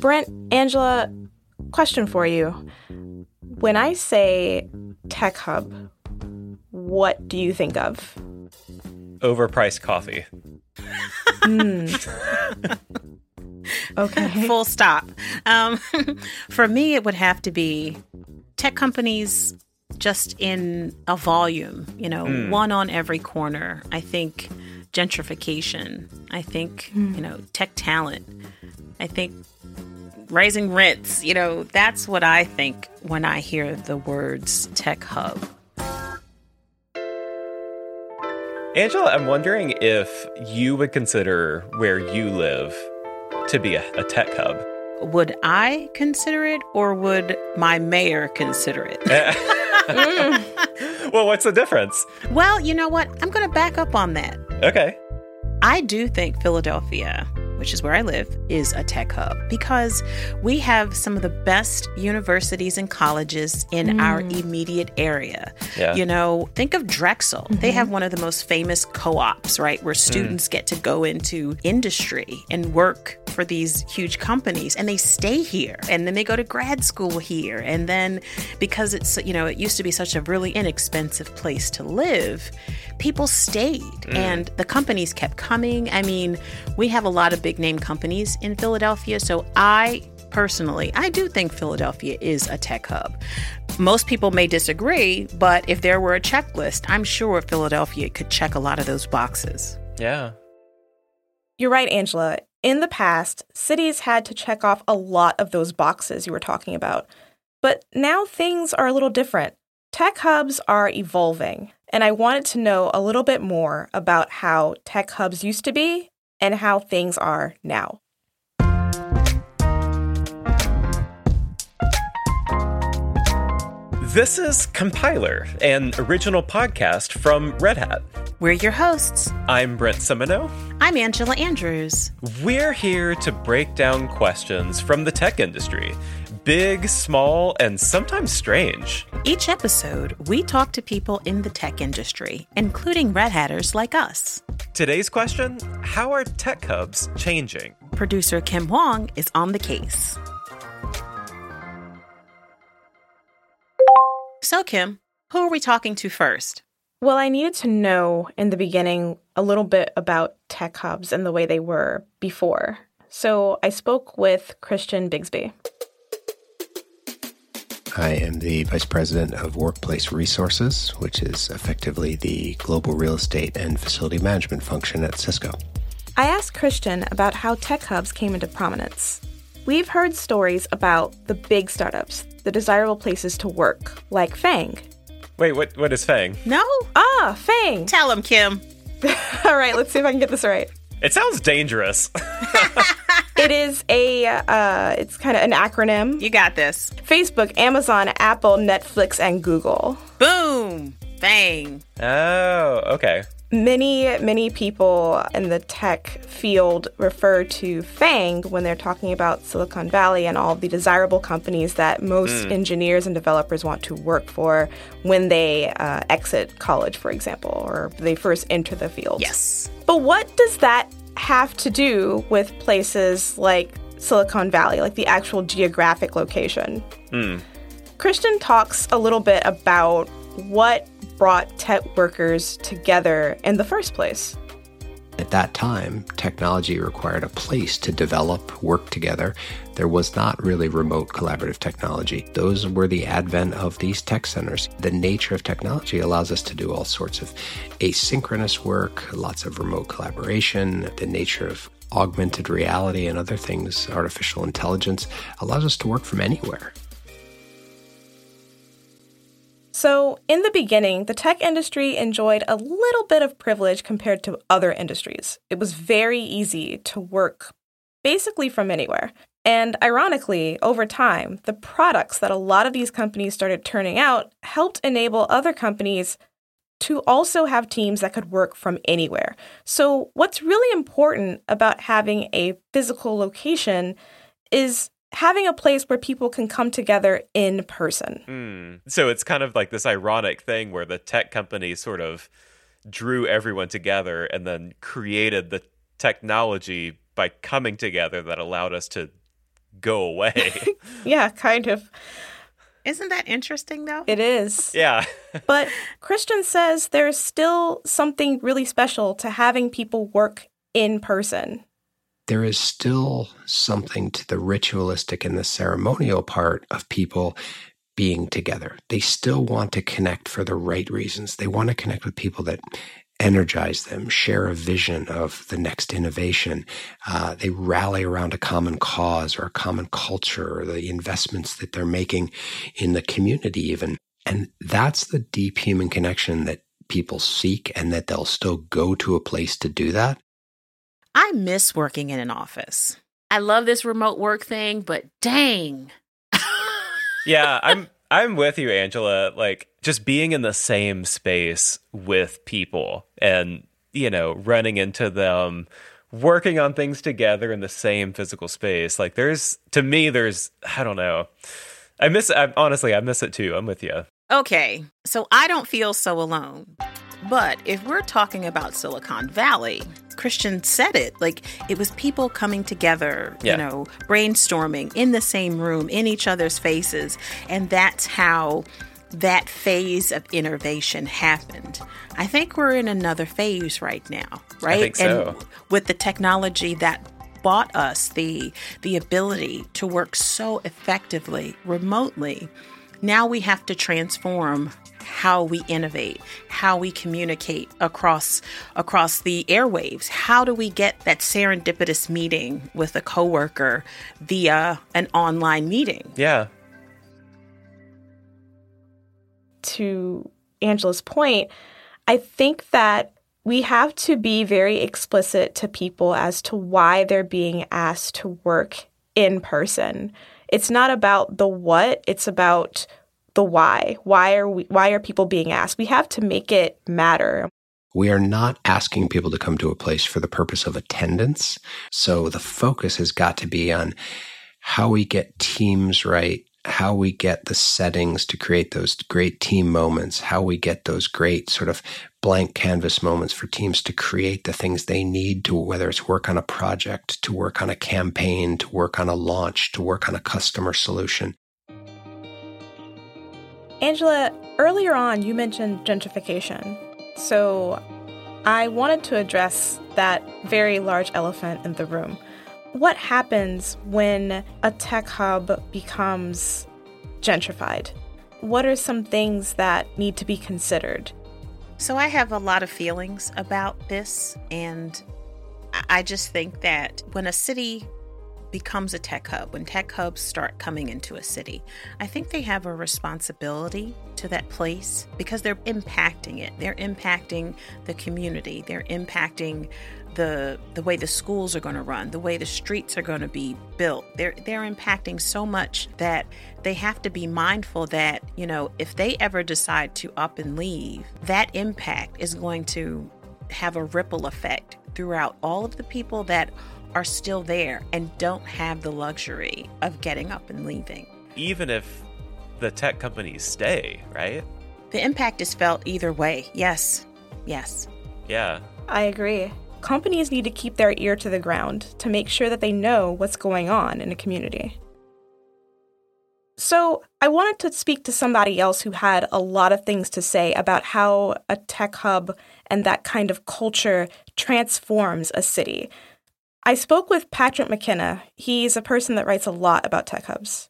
Brent, Angela, question for you. When I say tech hub, what do you think of? Overpriced coffee. Mm. okay. Full stop. Um, for me, it would have to be tech companies just in a volume, you know, Mm. one on every corner. I think gentrification. I think, hmm. you know, tech talent. I think raising rents. You know, that's what I think when I hear the words tech hub. Angela, I'm wondering if you would consider where you live to be a, a tech hub. Would I consider it or would my mayor consider it? well, what's the difference? well, you know what? I'm going to back up on that. Okay. I do think Philadelphia, which is where I live, is a tech hub because we have some of the best universities and colleges in our mm. immediate area. Yeah. You know, think of Drexel. They have one of the most famous co ops, right? Where mm. students get to go into industry and work for these huge companies and they stay here and then they go to grad school here. And then because it's, you know, it used to be such a really inexpensive place to live, people stayed mm. and the companies kept coming. I mean, we have a lot of big name companies in Philadelphia. So I personally, I do think Philadelphia is a tech hub. Most people may disagree, but if there were a checklist, I'm sure Philadelphia could check a lot of those boxes. Yeah. You're right, Angela. In the past, cities had to check off a lot of those boxes you were talking about. But now things are a little different. Tech hubs are evolving, and I wanted to know a little bit more about how tech hubs used to be and how things are now. This is Compiler, an original podcast from Red Hat. We're your hosts. I'm Brent Simoneaux. I'm Angela Andrews. We're here to break down questions from the tech industry big, small, and sometimes strange. Each episode, we talk to people in the tech industry, including Red Hatters like us. Today's question How are tech hubs changing? Producer Kim Huang is on the case. So, Kim, who are we talking to first? Well, I needed to know in the beginning a little bit about tech hubs and the way they were before. So I spoke with Christian Bigsby. I am the Vice President of Workplace Resources, which is effectively the global real estate and facility management function at Cisco. I asked Christian about how tech hubs came into prominence. We've heard stories about the big startups, the desirable places to work, like Fang. Wait, what, what is Fang? No? Ah, Fang! Tell him, Kim. All right, let's see if I can get this right. It sounds dangerous. It is a, uh, it's kind of an acronym You got this. Facebook, Amazon, Apple, Netflix, and Google. Boom. Bang. oh, okay. Many, many people in the tech field refer to FANG when they're talking about Silicon Valley and all the desirable companies that most engineers and developers want to work for when they uh, exit college, for example, or they first enter the field. Yes. But what does that have to do with places like Silicon Valley, like the actual geographic location? Christian talks a little bit about what brought tech workers together in the first place. At that time, technology required a place to develop, work together. There was not really remote collaborative technology. Those were the advent of these tech centers. The nature of technology allows us to do all sorts of asynchronous work, lots of remote collaboration. The nature of augmented reality and other things, artificial intelligence, allows us to work from anywhere. So, in the beginning, the tech industry enjoyed a little bit of privilege compared to other industries. It was very easy to work basically from anywhere. And ironically, over time, the products that a lot of these companies started turning out helped enable other companies to also have teams that could work from anywhere. So, what's really important about having a physical location is having a place where people can come together in person. Hmm. So it's kind of like this ironic thing where the tech companies sort of drew everyone together and then created the technology by coming together that allowed us to go away. yeah, kind of. Isn't that interesting though? It is. yeah. But Christian says there's still something really special to having people work in person. There is still something to the ritualistic and the ceremonial part of people being together. They still want to connect for the right reasons. They want to connect with people that energize them, share a vision of the next innovation. Uh, they rally around a common cause or a common culture or the investments that they're making in the community, even. And that's the deep human connection that people seek and that they'll still go to a place to do that. I miss working in an office. I love this remote work thing, but dang. yeah, I'm I'm with you, Angela. Like just being in the same space with people and, you know, running into them, working on things together in the same physical space. Like there's to me there's I don't know. I miss I, honestly, I miss it too. I'm with you. Okay. So I don't feel so alone. But if we're talking about Silicon Valley, Christian said it. Like it was people coming together, yeah. you know, brainstorming in the same room, in each other's faces. And that's how that phase of innovation happened. I think we're in another phase right now, right? I think so. And with the technology that bought us the the ability to work so effectively remotely, now we have to transform how we innovate, how we communicate across across the airwaves. How do we get that serendipitous meeting with a coworker via an online meeting? Yeah. To Angela's point, I think that we have to be very explicit to people as to why they're being asked to work in person. It's not about the what, it's about the why. Why are we why are people being asked? We have to make it matter. We are not asking people to come to a place for the purpose of attendance. So the focus has got to be on how we get teams right, how we get the settings to create those great team moments, how we get those great sort of blank canvas moments for teams to create the things they need to, whether it's work on a project, to work on a campaign, to work on a launch, to work on a customer solution. Angela, earlier on you mentioned gentrification. So I wanted to address that very large elephant in the room. What happens when a tech hub becomes gentrified? What are some things that need to be considered? So, I have a lot of feelings about this, and I just think that when a city becomes a tech hub, when tech hubs start coming into a city, I think they have a responsibility to that place because they're impacting it. They're impacting the community. They're impacting the the way the schools are going to run, the way the streets are going to be built. They're they're impacting so much that they have to be mindful that, you know, if they ever decide to up and leave, that impact is going to have a ripple effect throughout all of the people that are still there and don't have the luxury of getting up and leaving. Even if the tech companies stay, right? The impact is felt either way. Yes. Yes. Yeah. I agree. Companies need to keep their ear to the ground to make sure that they know what's going on in a community. So, I wanted to speak to somebody else who had a lot of things to say about how a tech hub and that kind of culture transforms a city. I spoke with Patrick McKenna. He's a person that writes a lot about tech hubs.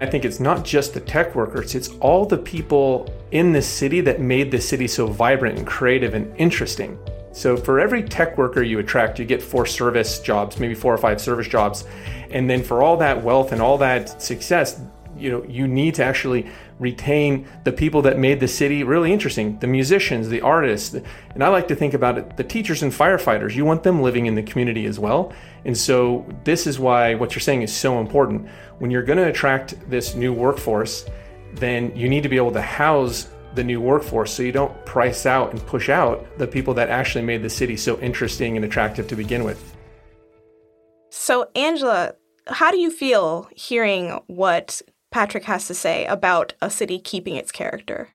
I think it's not just the tech workers, it's all the people in the city that made the city so vibrant and creative and interesting. So, for every tech worker you attract, you get four service jobs, maybe four or five service jobs. And then for all that wealth and all that success, you know you need to actually retain the people that made the city really interesting the musicians the artists. And i like to think about it the teachers and firefighters. You want them living in the community as well. And so this is why what you're saying is so important. When you're going to attract this new workforce then you need to be able to house the new workforce so you don't price out and push out the people that actually made the city so interesting and attractive to begin with. So angela how do you feel hearing what Patrick has to say about a city keeping its character.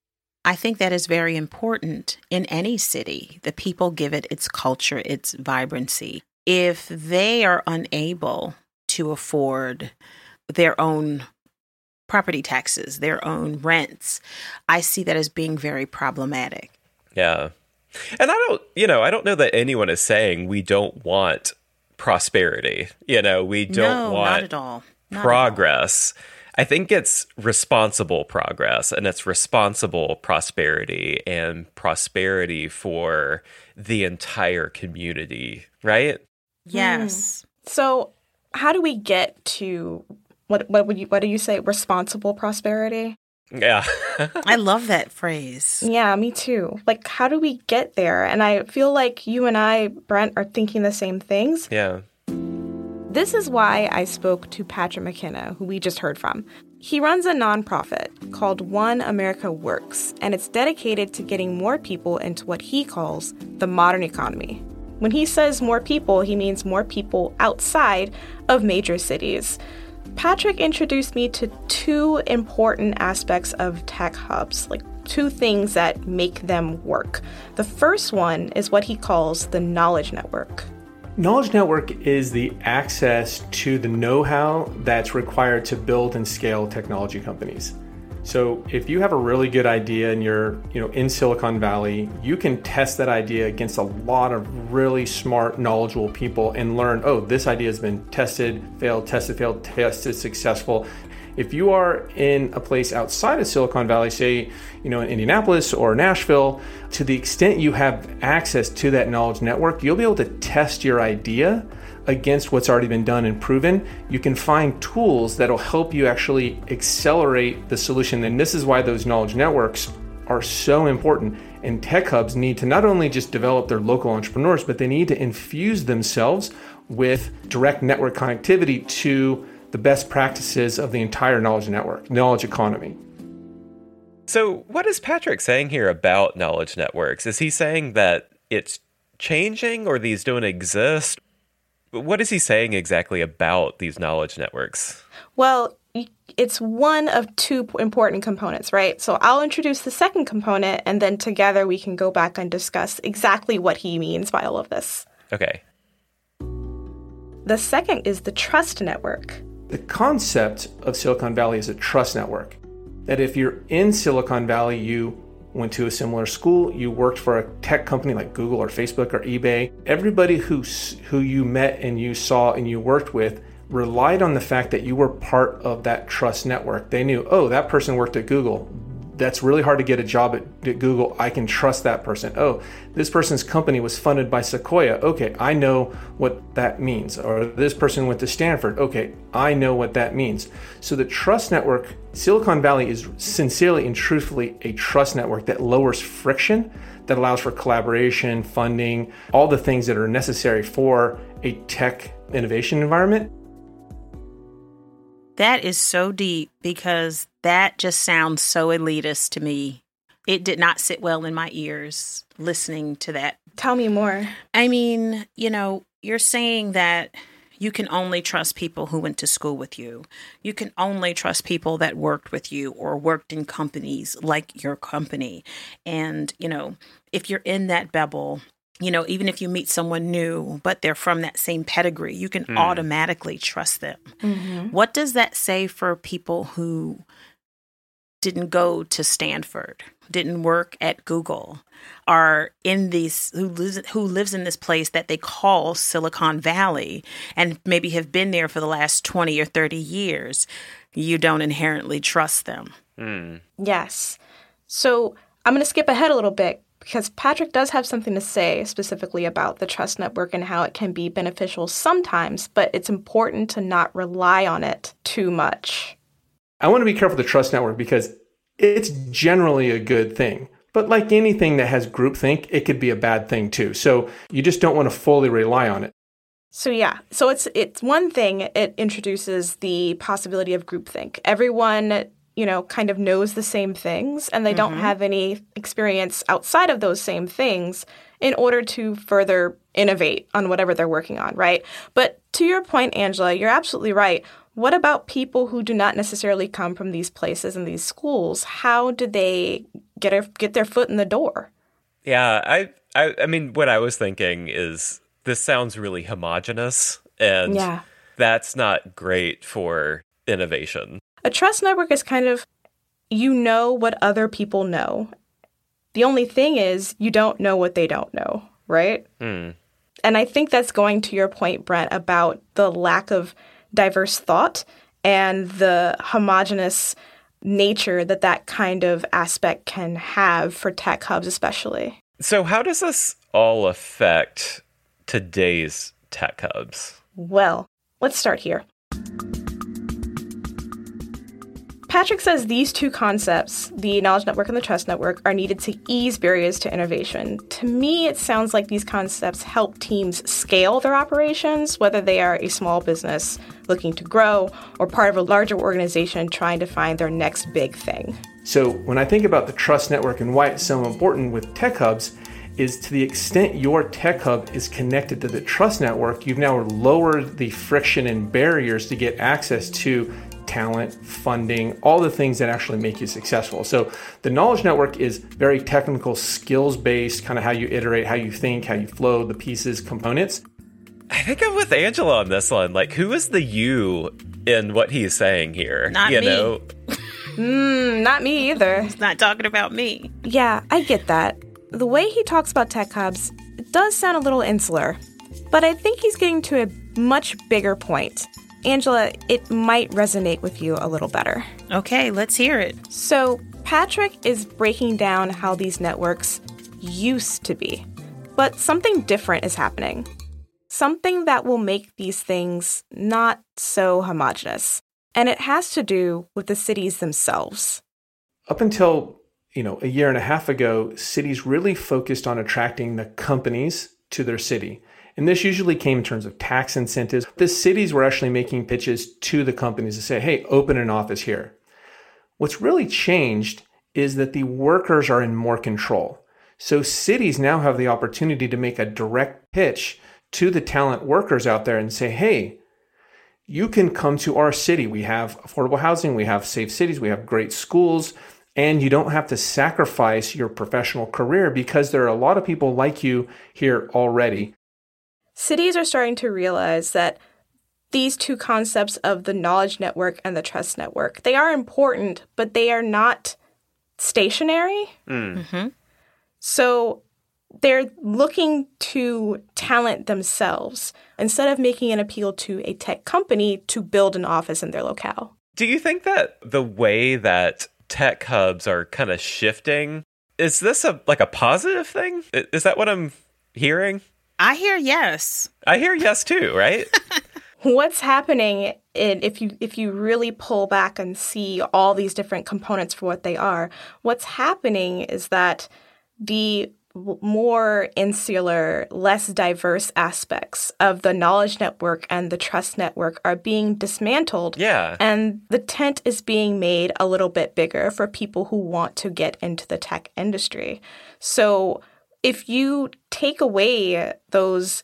I think that is very important in any city. The people give it its culture, its vibrancy. If they are unable to afford their own property taxes, their own rents, I see that as being very problematic. Yeah. And I don't, you know, I don't know that anyone is saying we don't want prosperity. You know, we don't no, want not at all. Not progress. At all. I think it's responsible progress and it's responsible prosperity and prosperity for the entire community, right? Yes. Mm. So, how do we get to what what would you what do you say responsible prosperity? Yeah. I love that phrase. Yeah, me too. Like how do we get there? And I feel like you and I Brent are thinking the same things. Yeah. This is why I spoke to Patrick McKenna, who we just heard from. He runs a nonprofit called One America Works, and it's dedicated to getting more people into what he calls the modern economy. When he says more people, he means more people outside of major cities. Patrick introduced me to two important aspects of tech hubs, like two things that make them work. The first one is what he calls the knowledge network. Knowledge Network is the access to the know how that's required to build and scale technology companies. So if you have a really good idea and you're, you know, in Silicon Valley, you can test that idea against a lot of really smart, knowledgeable people and learn, oh, this idea has been tested, failed, tested, failed, tested, successful. If you are in a place outside of Silicon Valley, say, you know, in Indianapolis or Nashville, to the extent you have access to that knowledge network, you'll be able to test your idea against what's already been done and proven. You can find tools that'll help you actually accelerate the solution. And this is why those knowledge networks are so important. And tech hubs need to not only just develop their local entrepreneurs, but they need to infuse themselves with direct network connectivity to the best practices of the entire knowledge network, knowledge economy. So, what is Patrick saying here about knowledge networks? Is he saying that it's changing or these don't exist? What is he saying exactly about these knowledge networks? Well, it's one of two important components, right? So I'll introduce the second component, and then together we can go back and discuss exactly what he means by all of this. Okay. The second is the trust network. The concept of Silicon Valley is a trust network. That if you're in Silicon Valley, you went to a similar school, you worked for a tech company like Google or Facebook or eBay, everybody who who you met and you saw and you worked with relied on the fact that you were part of that trust network. They knew, "Oh, that person worked at Google that's really hard to get a job at, at, Google. I can trust that person. Oh, this person's company was funded by Sequoia. Okay, I know what that means. Or this person went to Stanford. Okay, I know what that means. So the trust network, Silicon Valley is sincerely and truthfully a trust network that lowers friction, that allows for collaboration, funding, all the things that are necessary for a tech innovation environment. That is so deep because that just sounds so elitist to me. It did not sit well in my ears listening to that. Tell me more. I mean, you know, you're saying that you can only trust people who went to school with you. You can only trust people that worked with you or worked in companies like your company. And, you know, if you're in that bubble, you know, even if you meet someone new, but they're from that same pedigree, you can mm. automatically trust them. Mm-hmm. What does that say for people who didn't go to Stanford, didn't work at Google, are in these who lives who lives in this place that they call Silicon Valley and maybe have been there for the last 20 or 30 years, you don't inherently trust them. Mm. Yes. So, I'm going to skip ahead a little bit because Patrick does have something to say specifically about the trust network and how it can be beneficial sometimes, but it's important to not rely on it too much. I want to be careful with the trust network because it's generally a good thing. But like anything that has groupthink, it could be a bad thing too. So you just don't want to fully rely on it. So yeah, so it's it's one thing it introduces the possibility of groupthink. Everyone, you know, kind of knows the same things and they mm-hmm. don't have any experience outside of those same things. in order to further innovate on whatever they're working on, right? But to your point, Angela, you're absolutely right. What about people who do not necessarily come from these places and these schools? How do they get a, get their foot in the door? Yeah, I, I I mean what I was thinking is this sounds really homogenous and Yeah. that's not great for innovation. A trust network is kind of you know what other people know. The only thing is you don't know what they don't know, right? Hmm. And I think that's going to your point, Brent, about the lack of diverse thought and the homogenous nature that that kind of aspect can have for tech hubs, especially. So how does this all affect today's tech hubs? Well, let's start here. Patrick says these two concepts, the knowledge network and the trust network, are needed to ease barriers to innovation. To me, it sounds like these concepts help teams scale their operations, whether they are a small business looking to grow or part of a larger organization trying to find their next big thing. So when I think about the trust network and why it's so important with tech hubs, is to the extent your tech hub is connected to the trust network, you've now lowered the friction and barriers to get access to talent, funding, all the things that actually make you successful. So the knowledge network is very technical, skills based, kind of how you iterate, how you think, how you flow the pieces, components. I think I'm with Angela on this one. Like who is the you in what he's saying here? Not you me. know? Mm, not me either. It's not talking about me. Yeah, I get that. The way he talks about tech hubs does sound a little insular, but I think he's getting to a much bigger point. Angela, it might resonate with you a little better. Okay, let's hear it. So, Patrick is breaking down how these networks used to be, but something different is happening. Something that will make these things not so homogenous. And it has to do with the cities themselves. Up until you know a year and a half ago, cities really focused on attracting the companies to their city. And this usually came in terms of tax incentives. The cities were actually making pitches to the companies to say, hey, open an office here. What's really changed is that the workers are in more control. So cities now have the opportunity to make a direct pitch to the talent workers out there and say, hey, you can come to our city. We have affordable housing, we have safe cities, we have great schools, and you don't have to sacrifice your professional career because there are a lot of people like you here already. Cities are starting to realize that these two concepts of the knowledge network and the trust network, they are important, but they are not stationary. Mm. Mm-hmm. So they're looking to talent themselves instead of making an appeal to a tech company to build an office in their locale. Do you think that the way that tech hubs are kind of shifting is this a like a positive thing? Is that what I'm hearing? I hear yes. I hear yes too, right? what's happening in, if you if you really pull back and see all these different components for what they are what's happening is that the w- more insular less diverse aspects of the knowledge network and the trust network are being dismantled Yeah. and the tent is being made a little bit bigger for people who want to get into the tech industry so if you take away those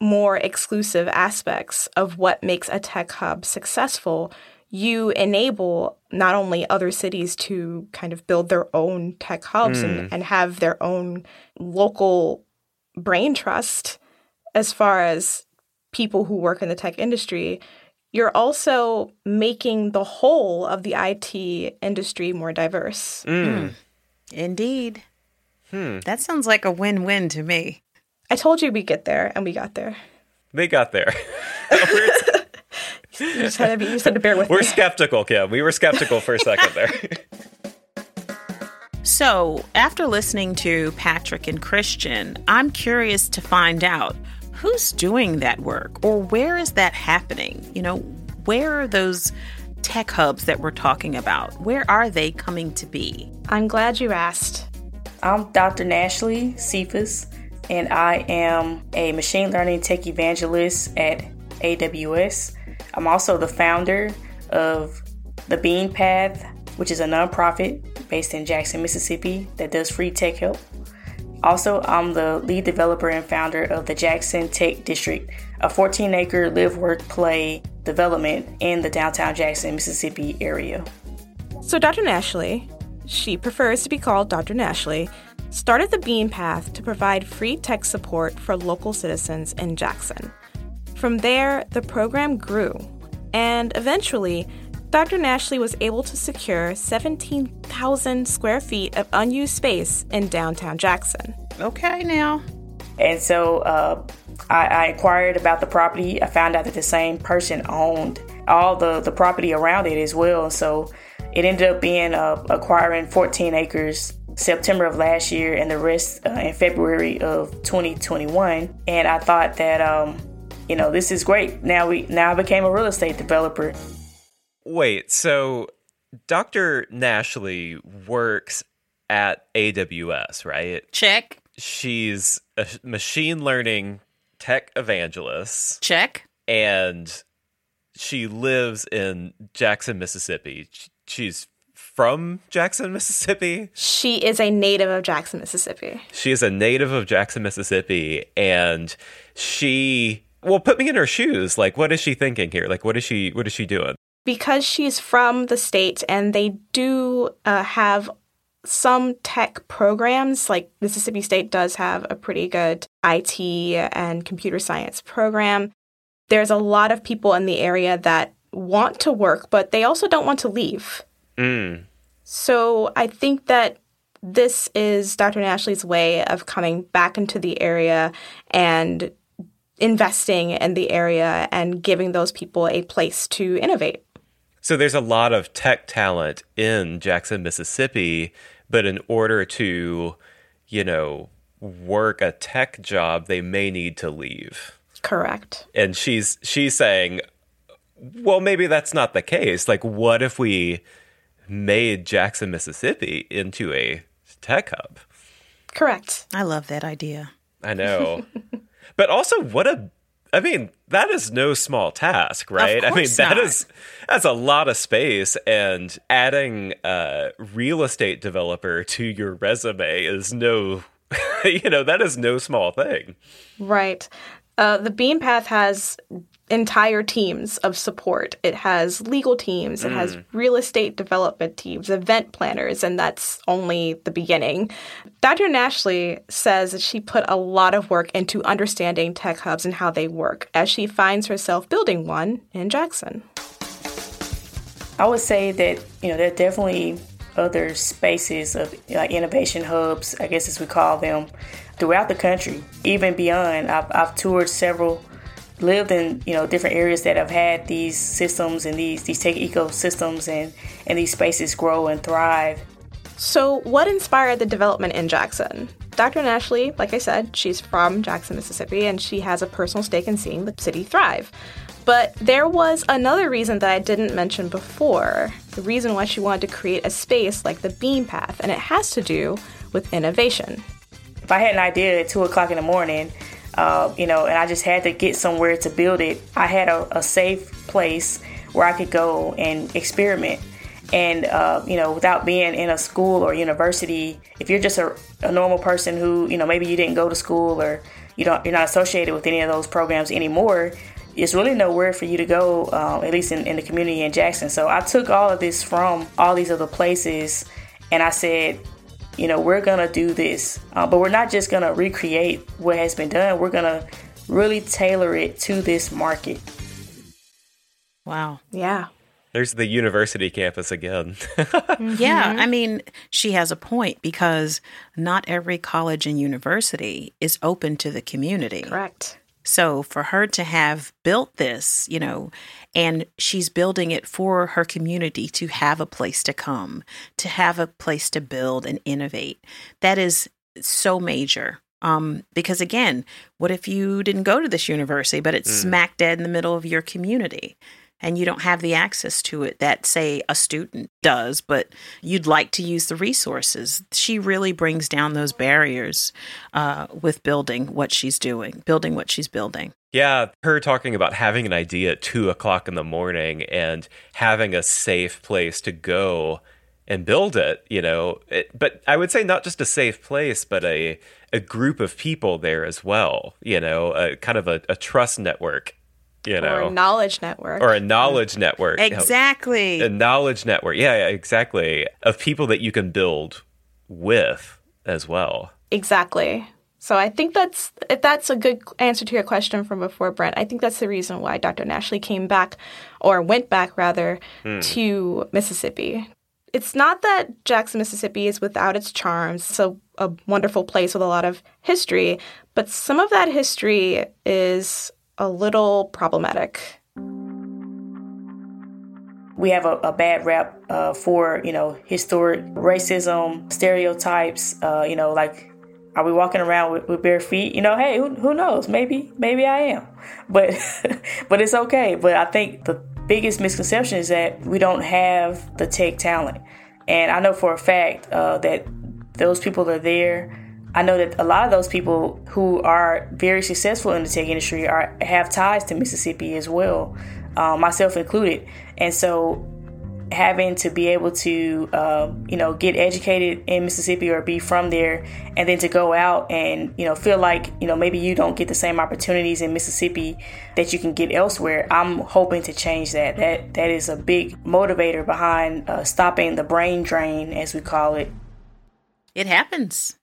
more exclusive aspects of what makes a tech hub successful, you enable not only other cities to kind of build their own tech hubs and, mm. and have their own local brain trust as far as people who work in the tech industry, you're also making the whole of the IT industry more diverse. Mm. Hmm. Indeed. Hmm. That sounds like a win win to me. I told you we'd get there, and we got there. They got there. You just had to, be, you just had to bear with We're me. skeptical, Kim. We were skeptical for a second there. So, after listening to Patrick and Christian, I'm curious to find out who's doing that work or where is that happening? You know, where are those tech hubs that we're talking about? Where are they coming to be? I'm glad you asked. I'm Dr. Nashley Cephas, and I am a machine learning tech evangelist at AWS. I'm also the founder of the Bean Path, which is a nonprofit based in Jackson, Mississippi that does free tech help. Also, I'm the lead developer and founder of the Jackson Tech District, a 14 acre live, work, play development in the downtown Jackson, Mississippi area. So, Dr. Nashley, she prefers to be called Dr. Nashley, started the Bean Path to provide free tech support for local citizens in Jackson. From there, the program grew, and eventually, Dr. Nashley was able to secure 17,000 square feet of unused space in downtown Jackson. Okay, now. And so uh, I, I inquired about the property. I found out that the same person owned all the, the property around it as well. So it ended up being uh, acquiring 14 acres September of last year and the rest uh, in February of 2021. And I thought that, um, you know, this is great. Now we now I became a real estate developer. Wait, so Dr. Nashley works at AWS, right? Check. She's a machine learning tech evangelist. Check. And she lives in Jackson, Mississippi. She's from Jackson, Mississippi. She is a native of Jackson, Mississippi. She is a native of Jackson, Mississippi. And she, well, put me in her shoes. Like, what is she thinking here? Like, what is she, what is she doing? Because she's from the state and they do uh, have some tech programs, like Mississippi State does have a pretty good IT and computer science program. There's a lot of people in the area that want to work, but they also don't want to leave. Mm. So I think that this is Dr. Nashley's way of coming back into the area and investing in the area and giving those people a place to innovate. So there's a lot of tech talent in Jackson, Mississippi, but in order to, you know, work a tech job, they may need to leave. Correct. And she's she's saying, well, maybe that's not the case. Like what if we made Jackson, Mississippi into a tech hub? Correct. I love that idea. I know. but also what a I mean, that is no small task, right? I mean, that is that's a lot of space, and adding a real estate developer to your resume is no, you know, that is no small thing. Right. Uh, the Bean Path has entire teams of support. It has legal teams, it mm. has real estate development teams, event planners, and that's only the beginning. Dr. Nashley says that she put a lot of work into understanding tech hubs and how they work as she finds herself building one in Jackson. I would say that, you know, there are definitely other spaces of like innovation hubs, I guess as we call them, throughout the country, even beyond. I've, I've toured several lived in you know different areas that have had these systems and these these tech ecosystems and and these spaces grow and thrive. So, what inspired the development in Jackson? Dr. Nashley, like I said, she's from Jackson, Mississippi, and she has a personal stake in seeing the city thrive. But there was another reason that I didn't mention before the reason why she wanted to create a space like the Bean Path, and it has to do with innovation. If I had an idea at 2 o'clock in the morning, uh, you know, and I just had to get somewhere to build it. I had a, a safe place where I could go and experiment. And, uh, you know, without being in a school or university, if you're just a, a, normal person who, you know, maybe you didn't go to school or you don't, you're not associated with any of those programs anymore, it's really nowhere for you to go, uh, at least in, in the community in Jackson. So I took all of this from all these other places and I said, you know, we're going to do this. Uh, but we're not just going to recreate what has been done, we're going to really tailor it to this market. Wow. Yeah. There's the university campus again. mm-hmm. Yeah, I mean, she has a point because not every college and university is open to the community. Correct. So for her to have built this, you know, and she's building it for her community to have a place to come, to have a place to build and innovate, that is so major. Um, because again, what if you didn't go to this university, but it's mm. smack dead in the middle of your community? And you don't have the access to it that, say, a student does, but you'd like to use the resources. She really brings down those barriers uh, with building what she's doing, building what she's building. Yeah, her talking about having an idea at two o'clock in the morning and having a safe place to go and build it, you know. It, but I would say not just a safe place, but a a group of people there as well, you know, a kind of a, a trust network, you know, or a knowledge network, or a knowledge network, exactly, a knowledge network, yeah, yeah, exactly, of people that you can build with as well, exactly. So I think that's that's a good answer to your question from before, Brent. I think that's the reason why Dr. Nashley came back, or went back rather, hmm. to Mississippi. It's not that Jackson, Mississippi is without its charms. It's a, a wonderful place with a lot of history, but some of that history is a little problematic. We have a, a bad rap uh, for, you know, historic racism, stereotypes, uh, you know, like are we walking around with, with bare feet? You know, hey, who, who knows? Maybe, maybe I am, but but it's okay. But I think the biggest misconception is that we don't have the tech talent, and I know for a fact uh, that those people are there. I know that a lot of those people who are very successful in the tech industry are have ties to Mississippi as well, uh, myself included. And so having to be able to, uh, you know, get educated in Mississippi or be from there, and then to go out and, you know, feel like, you know, maybe you don't get the same opportunities in Mississippi that you can get elsewhere. I'm hoping to change that. That that is a big motivator behind uh, stopping the brain drain, as we call it. It happens.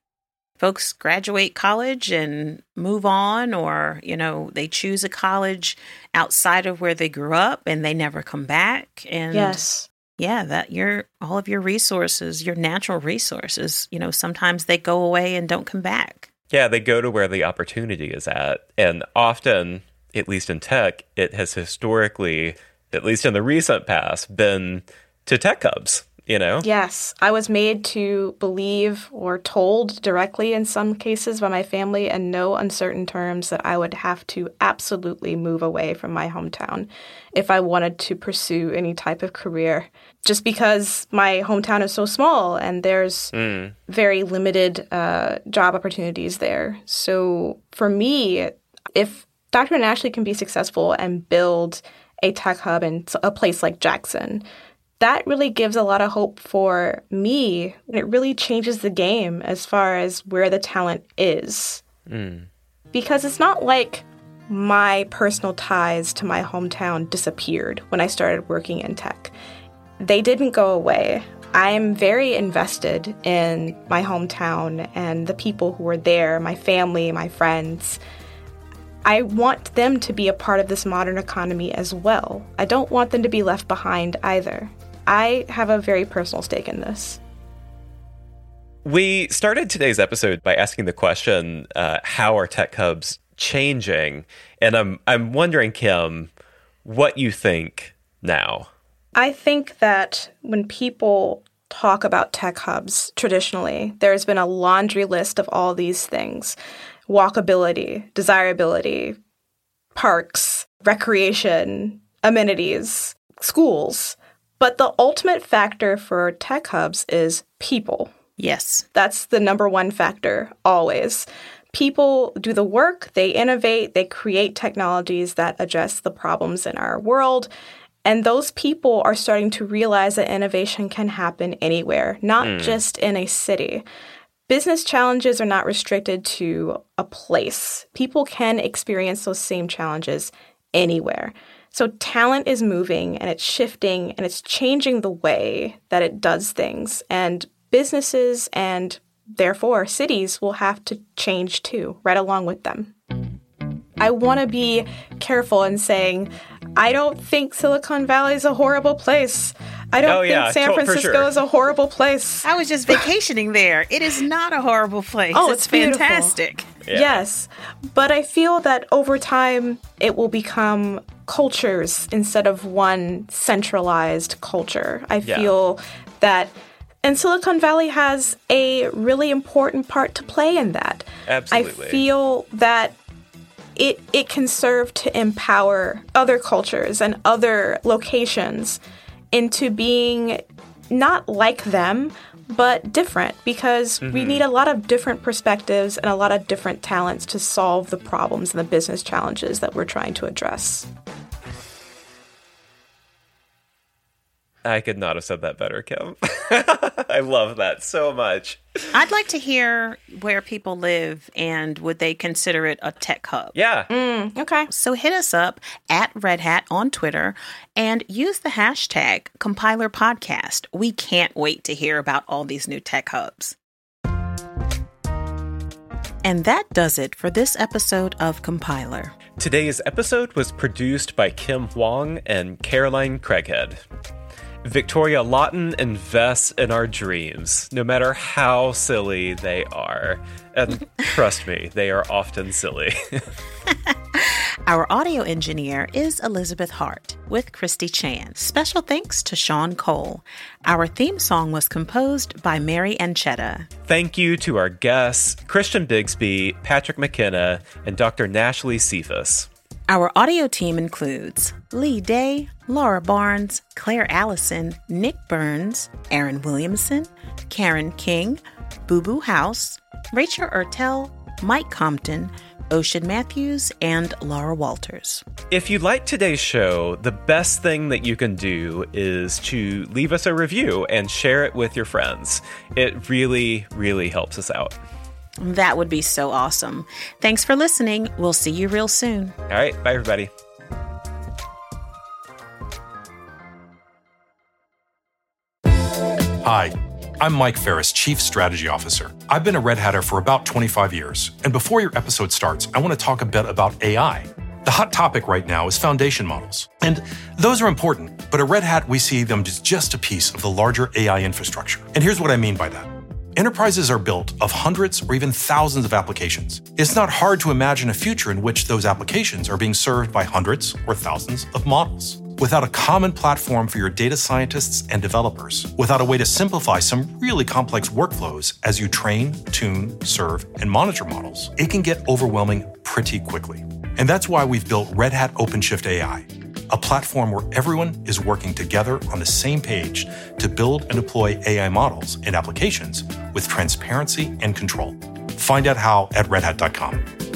Folks graduate college and move on, or, you know, they choose a college outside of where they grew up and they never come back. And yes. yeah that your all of your resources your natural resources you know sometimes they go away and don't come back. Yeah they go to where the opportunity is at. And often at least in tech it has historically at least in the recent past been to tech hubs you know? Yes. I was made to believe or told directly in some cases by my family in no uncertain terms that I would have to absolutely move away from my hometown if I wanted to pursue any type of career. Just because my hometown is so small and there's mm. very limited uh, job opportunities there. So for me, if Dr. Nashley can be successful and build a tech hub in a place like Jackson, that really gives a lot of hope for me. It really changes the game as far as where the talent is. Mm. Because it's not like my personal ties to my hometown disappeared when I started working in tech. They didn't go away. I'm very invested in my hometown and the people who are there, my family, my friends. I want them to be a part of this modern economy as well. I don't want them to be left behind either. I have a very personal stake in this. We started today's episode by asking the question, uh, "How are tech hubs changing?" And I'm I'm wondering, Kim, what you think now. I think that when people talk about tech hubs traditionally, there's been a laundry list of all these things: walkability, desirability, parks, recreation, amenities, schools. But the ultimate factor for tech hubs is people. Yes. That's the number one factor always. People do the work, they innovate, they create technologies that address the problems in our world. And those people are starting to realize that innovation can happen anywhere, not mm. just in a city. Business challenges are not restricted to a place. People can experience those same challenges anywhere. So talent is moving and it's shifting and it's changing the way that it does things. And businesses and therefore cities will have to change too, right along with them. I want to be careful in saying, I don't think Silicon Valley is a horrible place. I don't oh, think yeah, San to- Francisco sure. is a horrible place. I was just vacationing there. It is not a horrible place. Oh, it's, it's fantastic. Yeah. Yes. But I feel that over time, it will become cultures instead of one centralized culture. I yeah. feel that. And Silicon Valley has a really important part to play in that. Absolutely. I feel that it it can serve to empower other cultures and other locations into being not like them, but different because mm-hmm. we need a lot of different perspectives and a lot of different talents to solve the problems and the business challenges that we're trying to address. I could not have said that better, Kim. I love that so much. I'd like to hear where people live and would they consider it a tech hub? Yeah. Mm, okay. So hit us up at Red Hat on Twitter and use the hashtag Compiler Podcast. We can't wait to hear about all these new tech hubs. And that does it for this episode of Compiler. Today's episode was produced by Kim Huang and Caroline Craighead. Victoria Lawton invests in our dreams, no matter how silly they are. And trust me, they are often silly. Our audio engineer is Elizabeth Hart with Christy Chan. Special thanks to Sean Cole. Our theme song was composed by Mary Ancheta. Thank you to our guests, Christian Bigsby, Patrick McKenna, and Dr. Nashlie Sephus. Our audio team includes Lee Day, Laura Barnes, Claire Allison, Nick Burns, Aaron Williamson, Karen King, Boo Boo Howse, Rachel Ertel, Mike Compton, Ocean Matthews, and Laura Walters. If you like today's show, the best thing that you can do is to leave us a review and share it with your friends. It really, really helps us out. That would be so awesome. Thanks for listening. We'll see you real soon. All right. Bye, everybody. Hi, I'm Mike Ferris, Chief Strategy Officer. I've been a Red Hatter for about 25 years, and before your episode starts, I want to talk a bit about AI. The hot topic right now is foundation models, and those are important, but at Red Hat, we see them as just a piece of the larger AI infrastructure. And here's what I mean by that. Enterprises are built of hundreds or even thousands of applications. It's not hard to imagine a future in which those applications are being served by hundreds or thousands of models. Without a common platform for your data scientists and developers, without a way to simplify some really complex workflows as you train, tune, serve, and monitor models, it can get overwhelming pretty quickly. And that's why we've built Red Hat OpenShift AI, a platform where everyone is working together on the same page to build and deploy AI models and applications with transparency and control. Find out how at redhat.com.